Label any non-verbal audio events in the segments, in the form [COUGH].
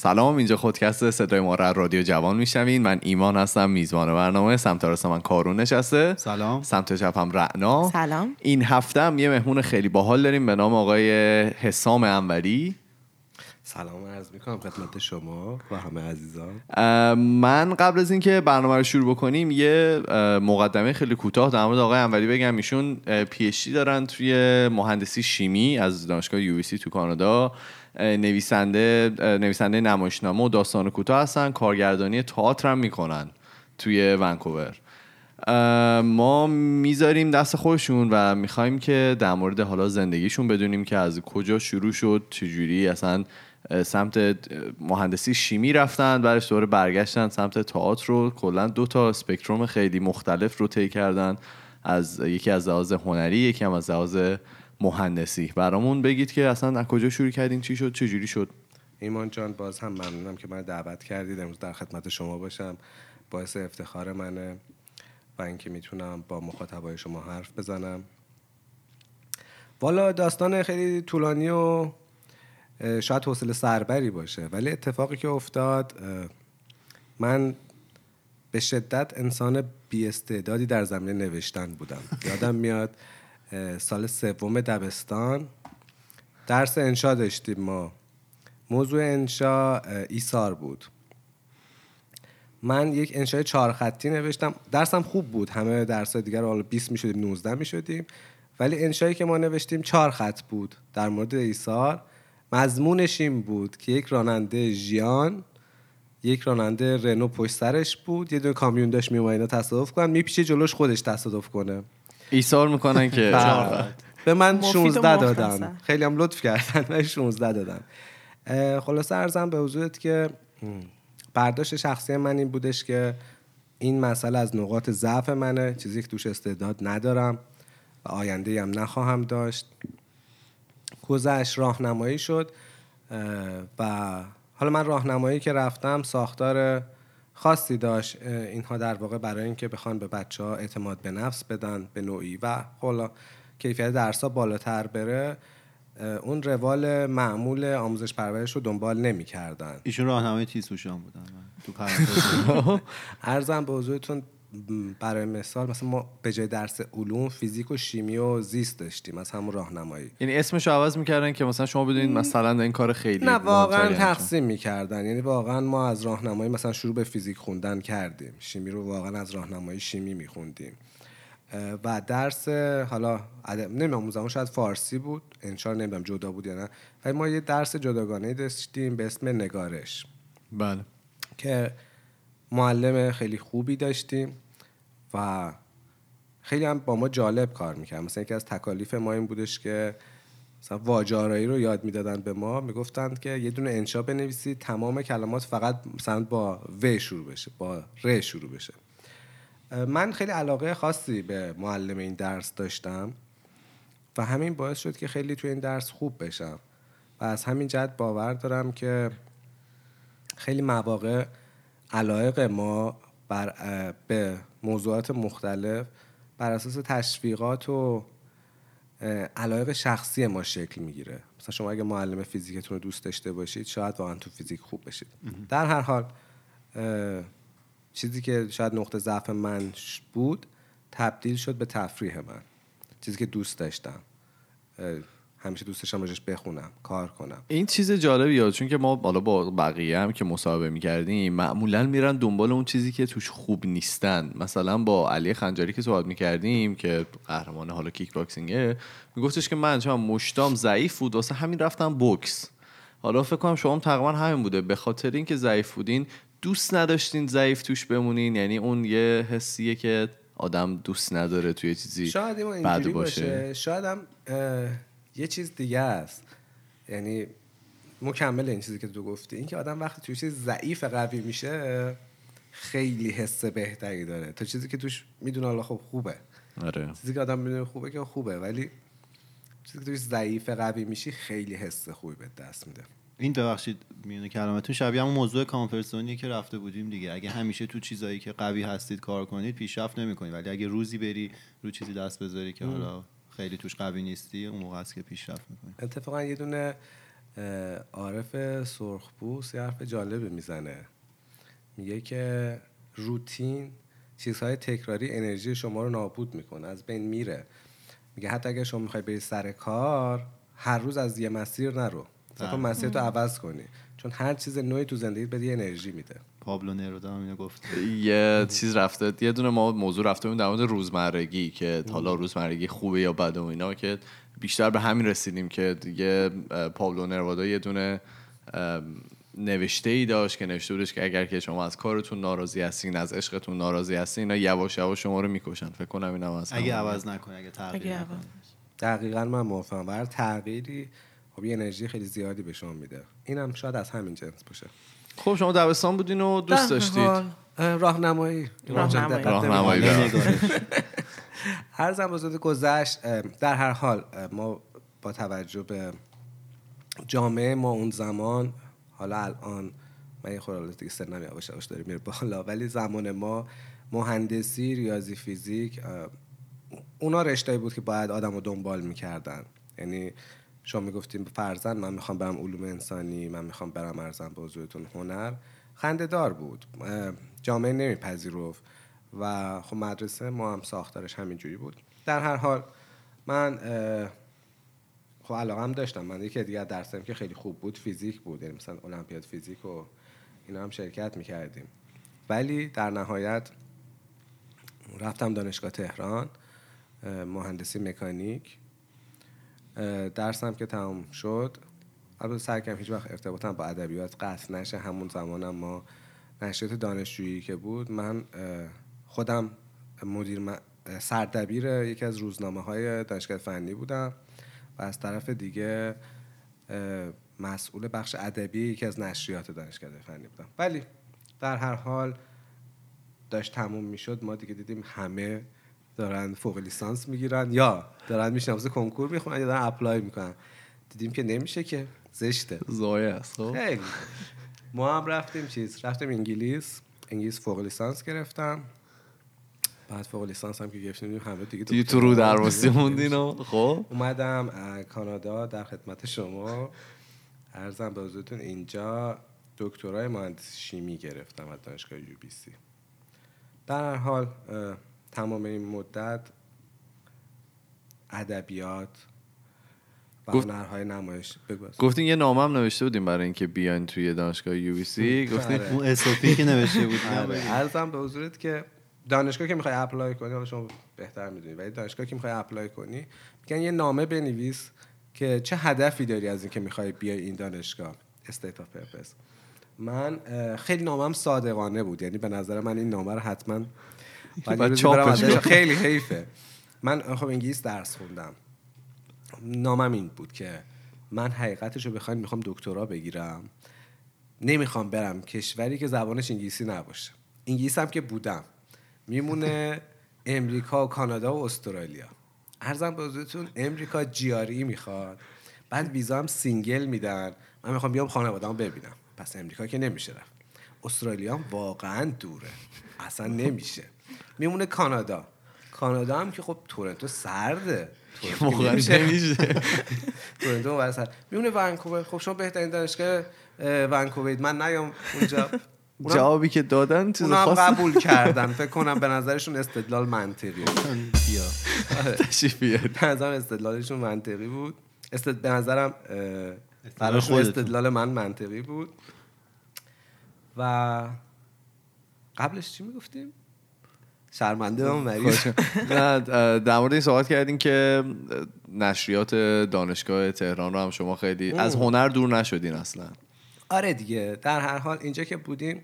سلام اینجا خودکست صدای ما را رادیو جوان میشنوین. من ایمان هستم میزبان برنامه. سمت راست من کارون نشسته. سلام. سمت چپم رعنا. سلام. این هفته هم یه مهمون خیلی باحال داریم به نام آقای حسام انوری. سلام عرض می‌کنم خدمت شما و همه عزیزان. من قبل از اینکه برنامه رو شروع بکنیم یه مقدمه خیلی کوتاه در مورد آقای انوری بگم. ایشون پی دارن توی مهندسی شیمی از دانشگاه یو تو کانادا. نویسنده نویسنده نمایشنامه و داستان کوتاه هستن. کارگردانی تئاتر هم می‌کنن توی ونکوور. ما می‌ذاریم دست خودشون و می‌خوایم که در مورد حالا زندگیشون بدونیم که از کجا شروع شد چجوری اصلا سمت مهندسی شیمی رفتن بعدش دوباره برگشتن سمت تئاتر رو. کلا دو تا اسپکتروم خیلی مختلف رو طی کردن. از یکی از لحاظ هنری یکی هم از لحاظ مهندسی. برامون بگید که اصلا از کجا شروع کردین؟ چی شد؟ چجوری شد؟ ایمان جان باز هم ممنونم که من دعوت کردید. امروز در خدمت شما باشم. باعث افتخار منه و اینکه می‌تونم با مخاطبای شما حرف بزنم. والا داستان خیلی طولانی و شاید حوصله سربری باشه. ولی اتفاقی که افتاد من به شدت انسان بی استعدادی در زمینه نوشتن بودم. یادم میاد سال سوم دبستان درس انشا داشتیم ما. موضوع انشا ایثار بود. من یک انشای چهار خطی نوشتم. درسم خوب بود. همه درس دیگر حالا 20 می‌شدیم 19 می‌شدیم. ولی انشایی که ما نوشتیم چهار خط بود در مورد ایثار. مضمونش این بود که یک راننده ژیان یک راننده رنو پشت سرش بود یه دونه کامیون داشت میومد اینا تصادف کنن میپیچه جلوش خودش تصادف کنه. ایثار می‌کنن که بله. به من مفید و 16 مختصر. دادن. خیلی هم لطف کردن ولی 16 دادن. خلاصه ارزم به حضورت که برداشت شخصی من این بودش که این مسئله از نقاط ضعف منه. چیزی که توش استعداد ندارم و آینده هم نخواهم داشت. گذشت راهنمایی شد و حالا من راهنمایی که رفتم ساختار خاصی داشت. اینها در واقع برای اینکه بخوان به بچه ها اعتماد به نفس بدن به نوعی و حالا کیفیت درس ها بالاتر بره اون روال معمول آموزش پرورش رو دنبال نمی کردن ایشون راهنمای تیزهوشان بودن تو [LAUGHS] ارزم به حضورتون برای مثال مثلا ما به جای درس علوم فیزیک و شیمی و زیست داشتیم از همون راهنمایی. یعنی اسمش رو عوض می‌کردن که مثلا شما بدونید مثلا این کار خیلی نه واقعا. تقسیم می‌کردن. یعنی واقعا ما از راهنمایی مثلا شروع به فیزیک خوندن کردیم. شیمی رو واقعا از راهنمایی شیمی میخوندیم. و درس حالا نمی‌دونم اون زمان شاید فارسی بود. انشا نمی‌دونم جدا بود یا نه. ولی ما یه درس جداگانه داشتیم به اسم نگارش. بله. که معلم خیلی خوبی داشتیم و خیلی هم با ما جالب کار می‌کرد. مثلا یکی از تکالیف ما این بودش که مثلا واجارایی رو یاد می‌دادن به ما می‌گفتند که یه دونه انشا بنویسید تمام کلمات فقط مثلا با و شروع بشه با ر شروع بشه. من خیلی علاقه خاصی به معلم این درس داشتم و همین باعث شد که خیلی توی این درس خوب بشم. و از همین جهت باور دارم که خیلی مواقع علایق ما بر به موضوعات مختلف بر اساس تشویقات و علایق شخصی ما شکل می‌گیره. مثلا شما اگه معلم فیزیکتون رو دوست داشته باشید شاید واقعا تو فیزیک خوب بشید. در هر حال چیزی که شاید نقطه ضعف من بود تبدیل شد به تفریح من. چیزی که دوست داشتم. همیشه دوست داشتم راجعش بخونم کار کنم. این چیز جالبیه چون که ما بالا با بقیه هم که مصاحبه می‌کردیم معمولا میرن دنبال اون چیزی که توش خوب نیستن. مثلا با علی خنجری که صحبت می‌کردیم که قهرمان حالا کیک باکسینگه میگفتش که من چون مشتام ضعیف بود واسه همین رفتم بوکس. حالا فکر کنم شما تقریبا همین بوده. به خاطر اینکه ضعیف بودین دوست نداشتین ضعیف توش بمونین. یعنی اون یه حسیه که آدم دوست نداره توی چیزی شاید باشه. باشه. شاید هم یه چیز دیگه است. یعنی مکمل این چیزی که تو گفتی این که آدم وقتی توی چیز ضعیف قوی میشه خیلی حس بهتری داره. تا چیزی که توش می‌دونه حالا خب خوبه. آره. چیزی که آدم می‌دونه خوبه که خوبه ولی چیزی که توش ضعیف قوی میشی خیلی حس خوبی به دست میده. این ببخشید میونه کلمتون شبیه همون موضوع کامفرسونی که رفته بودیم دیگه. اگه همیشه تو چیزایی که قوی هستید کار کنید پیشرفت نمی‌کنید. ولی اگه روزی بری رو چیزی دست بذاری که حالا خیلی توش قوی نیستی؟ اون موقع است که پیشرفت می‌کنی. اتفاقا یه دونه عارف سرخپوست یه حرف جالبه می‌زنه. میگه که روتین چیزهای تکراری انرژی شما رو نابود می‌کنه از بین میره. میگه حتی اگر شما می‌خوای بری سر کار هر روز از یه مسیر نرو. تو مسیر تو عوض کنی. چون هر چیز نوعی تو زندگیت به یه انرژی میده. پابلو نرودا هم اینو گفت. یه چیز رفته یه دونه ما موضوع رفته بود در مورد روزمرگی که حالا روزمرگی خوبه یا بده و اینا که بیشتر به همین رسیدیم که دیگه پابلو نروادا یه دونه نوشته ای داشت که نوشته بودش که اگر که شما از کارتون ناراضی هستین از عشقتون ناراضی هستین اینا یواش یواش شما رو می‌کشن. فکر کنم اینم از اگه. عوض نکنه اگه تغییر اگه نکنه. دقیقا من موافقم. و هر تغییری خب یه انرژی خیلی زیادی به شما میده. اینم شاید از همین جنس باشه. خب شما دبستان بودین و دوست داشتید. راهنمایی. راهنمایی. [LAUGHS] هر زن بزرگ گذشت در هر حال ما با توجه به جامعه ما اون زمان حالا الان من یه خورده دیگه سنم یواش یواش داره میره بالا ولی زمان ما مهندسی ریاضی فیزیک اونا رشته بود که باید آدم رو دنبال می‌کردن. یعنی شما می‌گفتیم فرزن من می‌خوام برم علوم انسانی من می‌خوام برم ارزم به حضورتون هنر. خنده دار بود جامعه نمیپذیرفت و خب مدرسه ما هم ساختارش همینجوری بود. در هر حال من خب علاقه هم داشتم. من یکی دیگه درسم که خیلی خوب بود فیزیک بود. یعنی مثلا المپیاد فیزیک و اینا هم شرکت می‌کردیم. ولی در نهایت رفتم دانشگاه تهران مهندسی مکانیک. درسم که تمام شد. البته سعی کردم هیچ وقت ارتباطم با ادبیات قطع نشه. همون زمانم ما نشریات دانشجویی که بود من خودم مدیر م- اه، سردبیر یکی از روزنامه های دانشگاه فنی بودم و از طرف دیگه مسئول بخش ادبی یکی از نشریات دانشگاه فنی بودم. ولی در هر حال داشت تموم می‌شد. ما دیگه دیدیم همه دارن فوق لیسانس می‌گیرن یا دارن میشن واسه کنکور می‌خونن یا دارن اپلای می‌کنن. دیدیم که نمیشه که زشته. زایه است خب. خیلی. ما هم رفتیم چیز رفتیم انگلیس. انگلیس فوق لیسانس گرفتم. بعد فوق لیسانس هم که گرفتیم همه دیگه دیگه تو رو دارن. درواسی موندین خب. اومدم کانادا در خدمت شما. ارزم به حضورتون اینجا دکترای مهندسی شیمی گرفتم از دانشگاه یو بی سی. در هر حال تمام این مدت ادبیات و گفت- هنرهای نمایش بگو از- گفتین یه نامه هم نوشته بودیم برای اینکه بیاین توی دانشگاه UBC گفتین. اون SOP ی که نوشته بود. آره، عرضم به حضورت که دانشگاه که می‌خوای apply کنی حالا شما بهتر می‌دونی ولی دانشگاه که می‌خوای apply کنی میگن یه نامه بنویس که چه هدفی داری از اینکه می‌خوای بیای این دانشگاه. statement of purpose من خیلی نامم صادقانه بود. یعنی به نظر من این نامه رو حتما ازش- کنی. خیلی حیفه. من خب انگلیس درس خوندم. نامم این بود که من حقیقتش رو بخواین می‌خوام دکترا بگیرم. نمی‌خوام برم کشوری که زبانش انگلیسی نباشه. انگلیس هم که بودم. میمونه امریکا و کانادا و استرالیا. عرضم به حضورتون امریکا GRE می‌خواد. بعد ویزا هم single میدن. من می‌خوام بیام خانواده‌ام ببینم. پس امریکا که نمیشه رفت. استرالیا هم واقعا دوره. اصلا نمیشه. میمونه کانادا. کانادا هم که خب تورنتو سرده. [LAUGHS] تورنتو اونور سر. میمونه ونکوور. خب شما بهترین دانشگاه اه، ونکوور من نیام اونجا. جوابی که دادن چیز خاصی. قبول کردن. فکر کنم به نظرشون استدلال منطقی بود. به نظرم استدلالشون منطقی بود. استد... به نظرم خودتون. استدلال من منطقی بود. و قبلش چی می‌گفتیم؟ شرمنده هم مریض [LAUGHS] نه اه، در مورد این صحبت کردین که نشریات دانشگاه تهران رو هم شما خیلی از هنر دور نشدین اصلا. آره دیگه. در هر حال اینجا که بودیم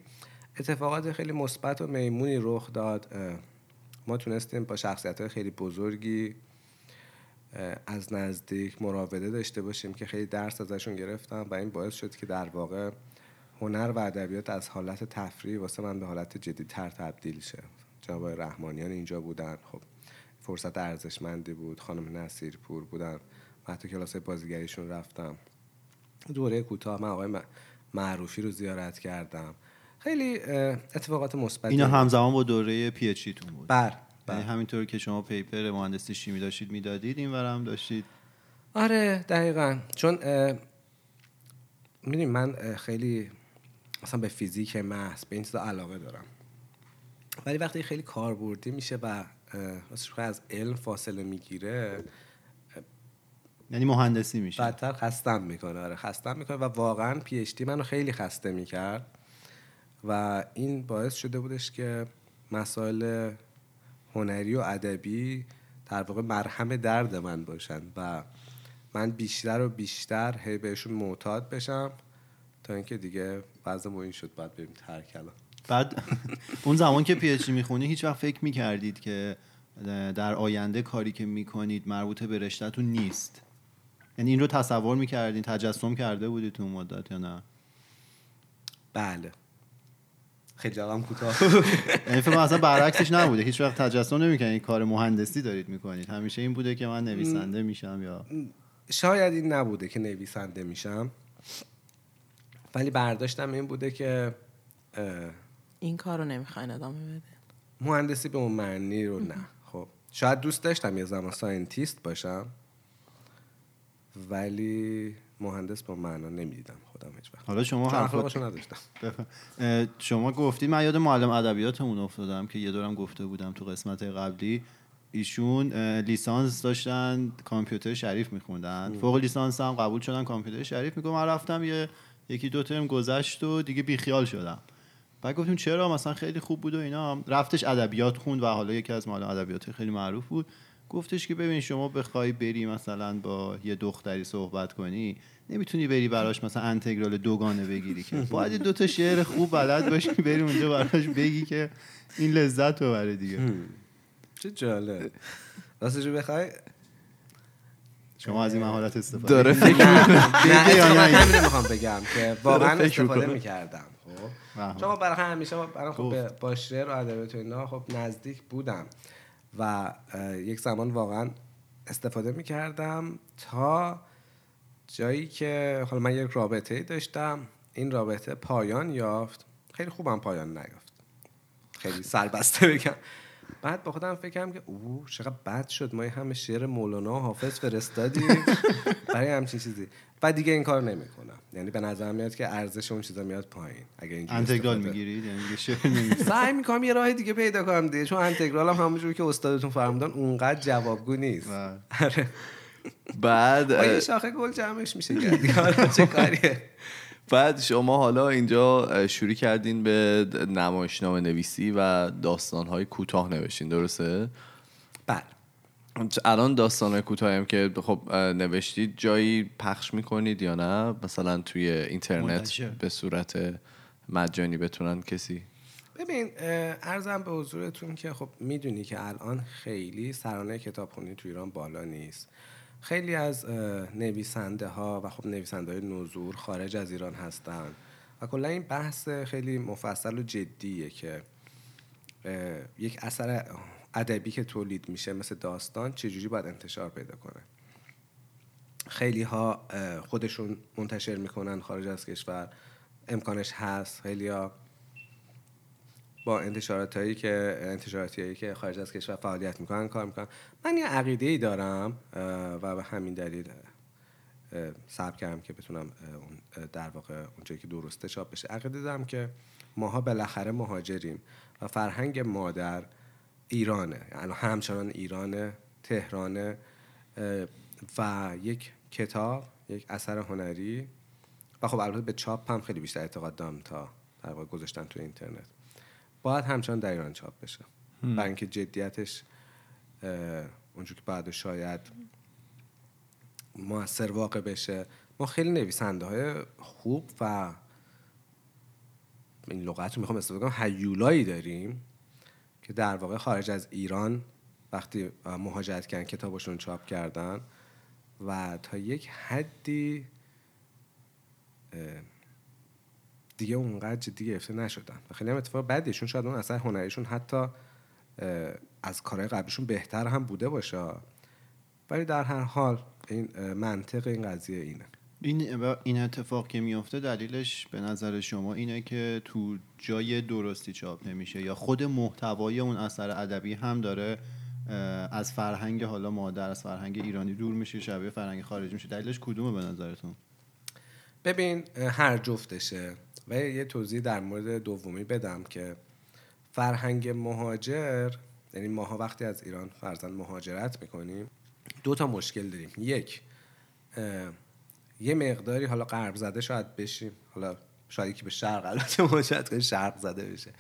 اتفاقات خیلی مثبت و میمونی رخ داد. ما تونستیم با شخصیت های خیلی بزرگی از نزدیک مراوده داشته باشیم که خیلی درس ازشون گرفتم و این باعث شد که در واقع هنر و ادبیات از حالت تفریح واسه من به حالت جدیتر تبدیل شه. جناب رحمانیان اینجا بودن. خب فرصت ارزشمندی بود. خانم نصیرپور بودن. من حتی کلاس بازیگریشون رفتم. دوره کوتاه من آقای معروفی رو زیارت کردم. خیلی اتفاقات مثبتی اینا. همزمان با دوره پی اچ تون بود. بر یعنی بر همینطور که شما پیپر مهندسی شیمی داشتید می‌دادید این هم داشتید؟ آره دقیقا. چون می‌دونی من خیلی مثلا به فیزیک محض به این چیزا علاقه دارم. ولی وقتی خیلی کاربردی میشه و از علم فاصله می‌گیره یعنی مهندسی میشه. بدتر خستم می‌کنه آره خستم می‌کنه و واقعا پی اچ دی منو خیلی خسته می‌کرد و این باعث شده بودش که مسائل هنری و ادبی در واقع مرهم درد من باشن و من بیشتر و بیشتر هی بهشون معتاد بشم تا اینکه دیگه وضع این شد باید بریم ترک الان. بعد اون زمان که پی اچ می‌خونی هیچ وقت فکر می‌کردید که در آینده کاری که می‌کنید مربوط به رشتهتون نیست. یعنی این رو تصور می‌کردین تجسم کرده بودید تو اون مدت یا نه؟ بله. خیلی جوابم کوتاه. [LAUGHS] یعنی فکر اصلا برعکسش نبوده. هیچ وقت تجسم نمی‌کنید کار مهندسی دارید می‌کنید. همیشه این بوده که من نویسنده میشم یا شاید این نبوده که نویسنده میشم. ولی برداشتم این بوده که این کار رو نمی‌خواین ادامه بده. مهندسی به اون معنی رو نه. خب شاید دوست داشتم یه زمان scientist باشم ولی مهندس با معنا نمی‌دیدم خودم هیچ وقت. حالا شما چون حرفات اخلاقشو نداشتم. [LAUGHS] شما گفتید من یاد معلم ادبیاتمون افتادم که یه دورم گفته بودم تو قسمت قبلی. ایشون لیسانس داشتن کامپیوتر شریف میخوندن. فوق لیسانس هم قبول شدن کامپیوتر شریف. میگم من رفتم یه یکی دو ترم گذشت و دیگه بیخیال شدم. بعد گفتیم چرا مثلا خیلی خوب بود و اینا. رفتش ادبیات خوند و حالا یکی از معلم ادبیات خیلی معروف بود. گفتش که ببین شما بخوای بری مثلا با یه دختری صحبت کنی نمی‌تونی بری براش مثلا انتگرال دوگانه بگیری که. باید یه دو تا شعر خوب بلد باشی بری اونجا براش بگی که این لذت رو بره دیگه. چه جالب. راستش بخوای؟ شما از این مهارت استفاده داره. کنید. فکر نه نه بگی یا اتفاقا نه؟ همین رو می‌خوام بگم که واقعا استفاده. می‌کردم. خب بله. چون برای همیشه برای خب با شعر و ادبیات و اینا خب نزدیک بودم. و یک زمان واقعا استفاده می‌کردم تا جایی که حالا من یک رابطه داشتم. این رابطه پایان یافت. خیلی خوبم پایان نیافت. خیلی سربسته [LAUGHS] بگم. بعد با خودم فکر کردم که او چقدر بد شد. ما همه شعر مولانا و حافظ فرستادیم. [LAUGHS] برای همچین چیزی. و دیگه این کار نمی‌کنم. یعنی به نظرم میاد که ارزش اون چیزا میاد پایین. اگه اینجوری انتگرال می‌گیرید یعنی دیگه شعر. سعی می‌کنم یه راه دیگه پیدا کنم دیگه چون انتگرال هم همونجوری که استادتون فرمودن اونقدر جوابگو نیست. بله. آره. بعد یه شاخه گل جمعش میشه چه کاریه؟ بعد شما حالا اینجا شروع کردین به نمایشنامه نویسی و داستانهای کوتاه نوشتین درسته؟ بله. الان داستانهای کوتاهی هم که خب نوشتید جایی پخش می‌کنید یا نه؟ مثلا توی اینترنت منتشر. به صورت مجانی بتونن کسی؟ ببین ارزم به حضورتون که خب می‌دونی که الان خیلی سرانه کتابخونی تو ایران بالا نیست. خیلی از نویسنده ها و خب نویسنده های نزور خارج از ایران هستن. و کلا این بحث خیلی مفصل و جدیه که یک اثر ادبی که تولید میشه مثل داستان چجوری باید انتشار پیدا کنه؟ خیلی ها خودشون منتشر می‌کنن خارج از کشور امکانش هست. خیلی ها با انتشارات هایی که انتشاراتی هایی که خارج از کشور فعالیت می‌کنن کار می‌کنن. من یه عقیده ای دارم و به همین دلیل ثبت کردم که بتونم در واقع اونجایی که درسته چاپ بشه. عقیده دارم که ماها بالاخره مهاجریم و فرهنگ مادر ایرانه. یعنی همچنان ایرانه تهرانه و یک کتاب یک اثر هنری. و خب البته به چاپ هم خیلی بیشتر اعتقاد دارم تا در واقع گذاشتن تو اینترنت. باید همچنان در ایران چاپ بشه. برای اینکه جدیتش اونجور که بعد شاید موثر واقع بشه. ما خیلی نویسنده های خوب و این لغت رو می‌خوام استفاده کنم هیولایی داریم. که در واقع خارج از ایران وقتی مهاجرت کردن کتابشون چاپ کردن و تا یک حدی دیگه اونقدر جدی گرفته نشدن و خیلی هم اتفاق بدیشون شاید اون اثر هنریشون حتی از کارهای قبلیشون بهتر هم بوده باشه. ولی در هر حال این منطق این قضیه اینه. این این اتفاق که میفته دلیلش به نظر شما اینه که تو جای درستی چاپ نمیشه یا خود محتوای اون اثر ادبی هم داره از فرهنگ حالا مادر از فرهنگ ایرانی دور میشه شبیه فرهنگ خارجی میشه. دلیلش کدومه به نظرتون؟ ببین هر جفتشه. و یه توضیح در مورد دومی بدم که فرهنگ مهاجر یعنی ماها وقتی از ایران فرزن مهاجرت می‌کنیم دو تا مشکل داریم. یک یه مقداری حالا غرب زده شاید بشیم. حالا شاید که به شرق البته مهاجرت کنیم شرق زده بشه.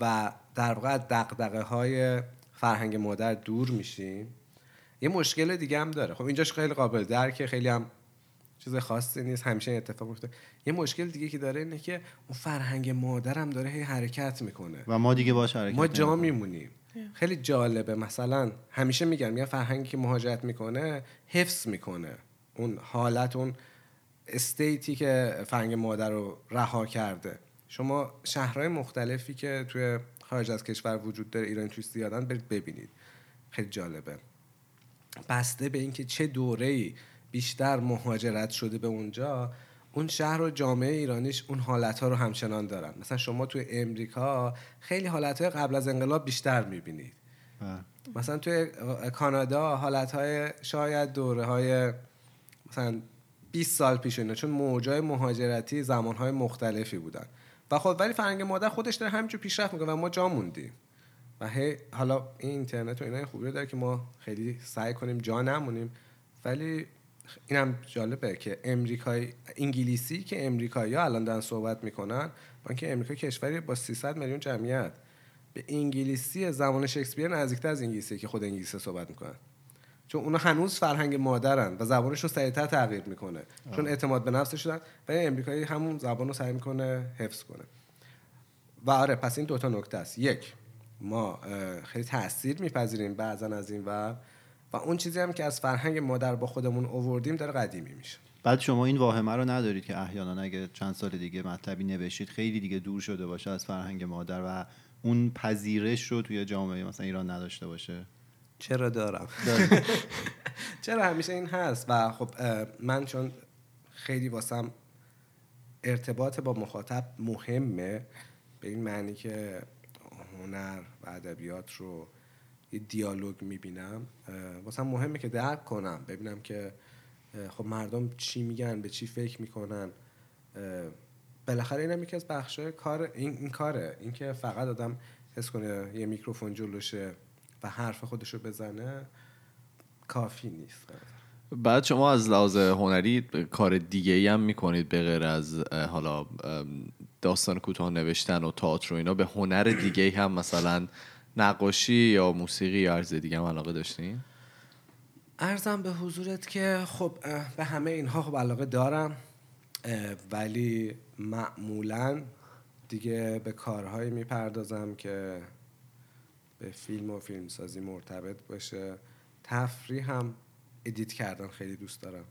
و در واقع دقدقه های فرهنگ مادر دور میشیم. یه مشکل دیگه هم داره. خب اینجاش خیلی قابل درکه خیلی هم چیز خاصی نیست. همیشه اتفاق میفته. یه مشکل دیگه که داره اینه که اون فرهنگ مادرم داره هی حرکت می‌کنه. و ما دیگه باش حرکت ما جا میمونیم. خیلی جالبه. مثلا همیشه میگن یه فرهنگی که مهاجرت می‌کنه حفظ می‌کنه. اون حالت اون استیتی که فرهنگ مادر رو رها کرده. شما شهرهای مختلفی که توی خارج از کشور وجود داره ایران توی زیادن برید ببینید. خیلی جالبه. بسته به اینکه چه دوره‌ای بیشتر مهاجرت شده به اونجا اون شهر و جامعه ایرانیش اون حالت ها رو همچنان دارن. مثلا شما توی امریکا خیلی حالت های قبل از انقلاب بیشتر می‌بینید. بله. مثلا توی کانادا حالت های شاید دوره های مثلا 20 سال پیش اینا چون موجای مهاجرتی زمان های مختلفی بودن. و خب ولی فرنگ مادر خودش داره همینجور پیشرفت می‌کنه و ما جا موندیم. و هی حالا این اینترنت و اینا خوبی داره که ما خیلی سعی کنیم جا نمونیم. ولی اینم جالبه که امریکای انگلیسی که امریکایی ها الان دارن صحبت می‌کنن با اینکه امریکا کشوری با 300 میلیون جمعیت. به انگلیسی زمان شکسپیر نزدیکتر از انگلیسی که خود انگلیسی صحبت می‌کنن. چون اونا هنوز فرهنگ مادرن و زبانشون سریعتر تغییر می‌کنه. چون اعتماد به نفس شدن. و امریکایی همون زبان رو سعی می‌کنه حفظ کنه. و آره پس این دوتا نکته است. یک ما خیلی تاثیر میپذیریم بعضا از این و و اون چیزی هم که از فرهنگ مادر با خودمون اووردیم داره قدیمی میشه. بعد شما این واهمه رو ندارید که احیانا اگه چند سال دیگه مطلبی نوشید خیلی دیگه دور شده باشه از فرهنگ مادر و اون پذیرش رو توی جامعه مثلا ایران نداشته باشه؟ چرا دارم؟ [LAUGHS] چرا همیشه این هست؟ و خب من چون خیلی واسم ارتباط با مخاطب مهمه به این معنی که هنر و ادبیات رو یه دیالوگ می‌بینم واسه مهمه که درک کنم ببینم که خب مردم چی میگن به چی فکر می‌کنن بالاخره اینم یکی از بخشای کار این, این کاره. اینکه فقط آدم حس کنه یه میکروفون جلوشه. و حرف خودش رو بزنه کافی نیست بعد شما از لحاظ هنری کار دیگه ای هم می‌کنید به غیر از حالا داستان کوتاه نوشتن و تئاتر و اینا به هنر دیگه هم مثلا نقاشی یا موسیقی یا عرض دیگه هم علاقه داشتین؟ ارزم به حضورت که خب به همه اینها خب علاقه دارم ولی معمولا دیگه به کارهایی می‌پردازم که به فیلم و فیلمسازی مرتبط باشه. تفریح هم ادیت کردن خیلی دوست دارم.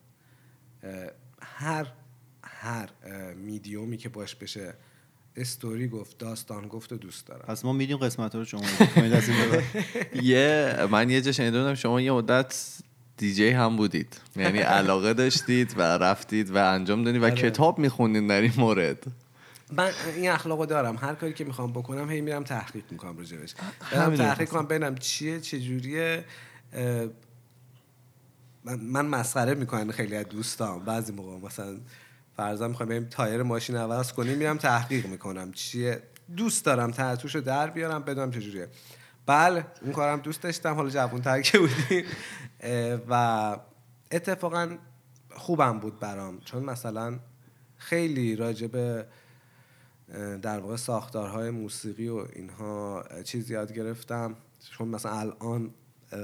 هر هر میدیومی که باش بشه استوری گفت داستان گفت و دوست دارم. پس ما میدیم قسمت رو شما یه من یه جا شنیده شما یه مدت دیجی هم بودید. یعنی علاقه داشتید و رفتید و انجام دادید و آره. کتاب میخوندین در این مورد. من این اخلاقو دارم. هر کاری که می‌خوام بکنم هی میرم تحقیق می‌کنم راجبش برم تحقیق کنم ببینم چیه چجوریه. من مسخره می‌کنم خیلی از دوستام. بعضی موقع مثلا فرضا می‌خوایم بریم تایر ماشین عوض کنیم میرم تحقیق می‌کنم چیه. دوست دارم تحتوش رو در بیارم بدونم چجوریه. بله اون کارم دوست داشتم حالا جوون ترکه بودیم و اتفاقا خوبم بود برام. چون مثلا خیلی راجب در واقع ساختارهای موسیقی و اینها چیز یاد گرفتم. چون مثلا الان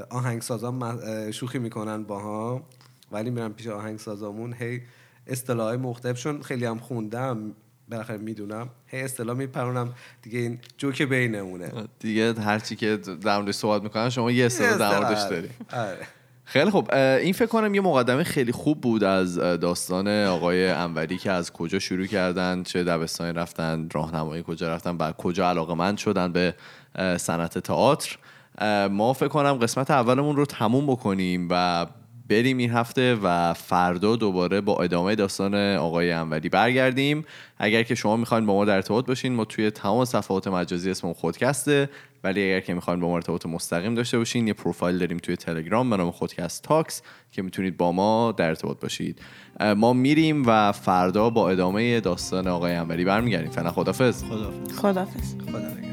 آهنگسازان شوخی می‌کنن با ها ولی میرم پیش آهنگسازامون. هی اصطلاحای مختلفشون خیلی هم خوندم بالاخره می‌دونم. هی اصطلاح میپرونم. دیگه این جوک بینمونه. دیگه هرچی که در موردش صحبت می‌کنن شما یه اصطلاح در موردش داری. آره. خیلی خوب. این فکر کنم یه مقدمه خیلی خوب بود از داستان آقای انوری که از کجا شروع کردن چه دبستانی رفتن راهنمایی کجا رفتن و کجا علاقه مند شدن به صنعت تئاتر. ما فکر کنم قسمت اولمون رو تموم بکنیم و بریم این هفته و فردا دوباره با ادامه داستان آقای انوری برگردیم. اگر که شما می‌خواین با ما در ارتباط باشین ما توی تمام صفحات مجازی اسم خودکسته. ولی اگر که می‌خواین با ما ارتباط مستقیم داشته باشین یه پروفایل داریم توی تلگرام به نام خودکست تاکس که می‌تونید با ما در ارتباط باشید. ما میریم و فردا با ادامه داستان آقای انوری برمیگردیم. فعلا خدافظ خدا خدافز خدا نگهدار.